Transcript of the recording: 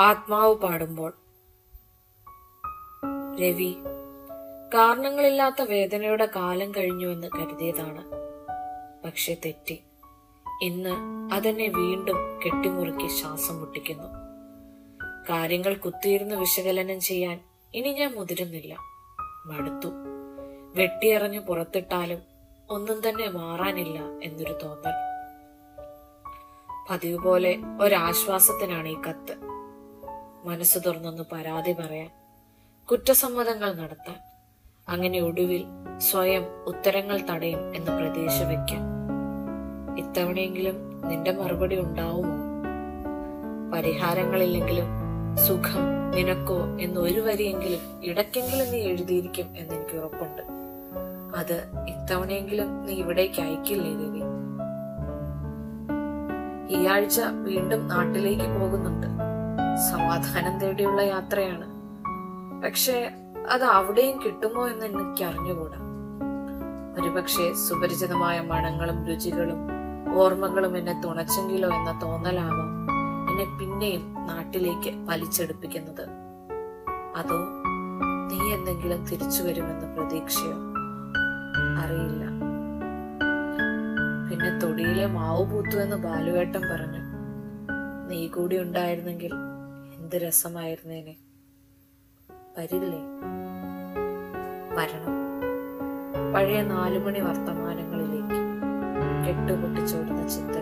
ആത്മാവ് പാടുമ്പോൾ. രവി കാരണങ്ങളില്ലാത്ത വേദനയുടെ കാലം കഴിഞ്ഞു കഴിഞ്ഞുവെന്ന് കരുതിയതാണ്. പക്ഷെ തെറ്റി. ഇന്ന് അതെന്നെ വീണ്ടും കെട്ടിമുറുക്കി ശ്വാസം മുട്ടിക്കുന്നു. കാര്യങ്ങൾ കുത്തിയിരുന്ന് വിശകലനം ചെയ്യാൻ ഇനി ഞാൻ മുതിരുന്നില്ല. മടുത്തു. വെട്ടിയറിഞ്ഞു പുറത്തിട്ടാലും ഒന്നും തന്നെ മാറാനില്ല എന്നൊരു തോന്നൽ. പതിവ് പോലെ ഒരാശ്വാസത്തിനാണ് ഈ കത്ത്. മനസ്സ് തുറന്നൊന്ന് പരാതി പറയാൻ. കുറ്റസമ്മതങ്ങൾ നടത്താൻ. അങ്ങനെ ഒടുവിൽ സ്വയം ഉത്തരങ്ങൾ തടയും എന്ന് പ്രതീക്ഷ വയ്ക്കാം ഇത്തവണയെങ്കിലും നിന്റെ മറുപടി ഉണ്ടാവുമോ? പരിഹാരങ്ങളില്ലെങ്കിലും സുഖം നിനക്കോ എന്ന് ഒരു വരിയെങ്കിലും ഇടയ്ക്കെങ്കിലും നീ എഴുതിയിരിക്കും എന്ന് എനിക്ക് ഉറപ്പുണ്ട്. അത് ഇത്തവണയെങ്കിലും നീ ഇവിടേക്ക് അയക്കില്ലേ രവി ഈ ആഴ്ച വീണ്ടും നാട്ടിലേക്ക് പോകുന്നുണ്ട്. സമാധാനം തേടിയുള്ള യാത്രയാണ്. പക്ഷെ അത് അവിടെയും കിട്ടുമോ എന്ന് എനിക്ക് അറിഞ്ഞുകൂടാ ഒരുപക്ഷെ സുപരിചിതമായ മണങ്ങളും രുചികളും ഓർമ്മകളും എന്നെ തുണച്ചെങ്കിലോ എന്ന തോന്നലാവാം എന്നെ പിന്നെയും നാട്ടിലേക്ക് വലിച്ചെടുപ്പിക്കുന്നത്? അതോ നീ എന്തെങ്കിലും തിരിച്ചു വരുമെന്ന പ്രതീക്ഷയോ? അറിയില്ല. പിന്നെ തൊടിയിലെ മാവ് പൂത്തു എന്ന് ബാലുവേട്ടം പറഞ്ഞു. നീ കൂടി ഉണ്ടായിരുന്നെങ്കിൽ എന്ത് രസമായിരുന്നേനെ. വരില്ലേ? വരണം. പഴയ നാലുമണി വർത്തമാനങ്ങളിലേക്ക് കെട്ടുപൊട്ടിച്ചോടുന്ന ചിന്തകൾ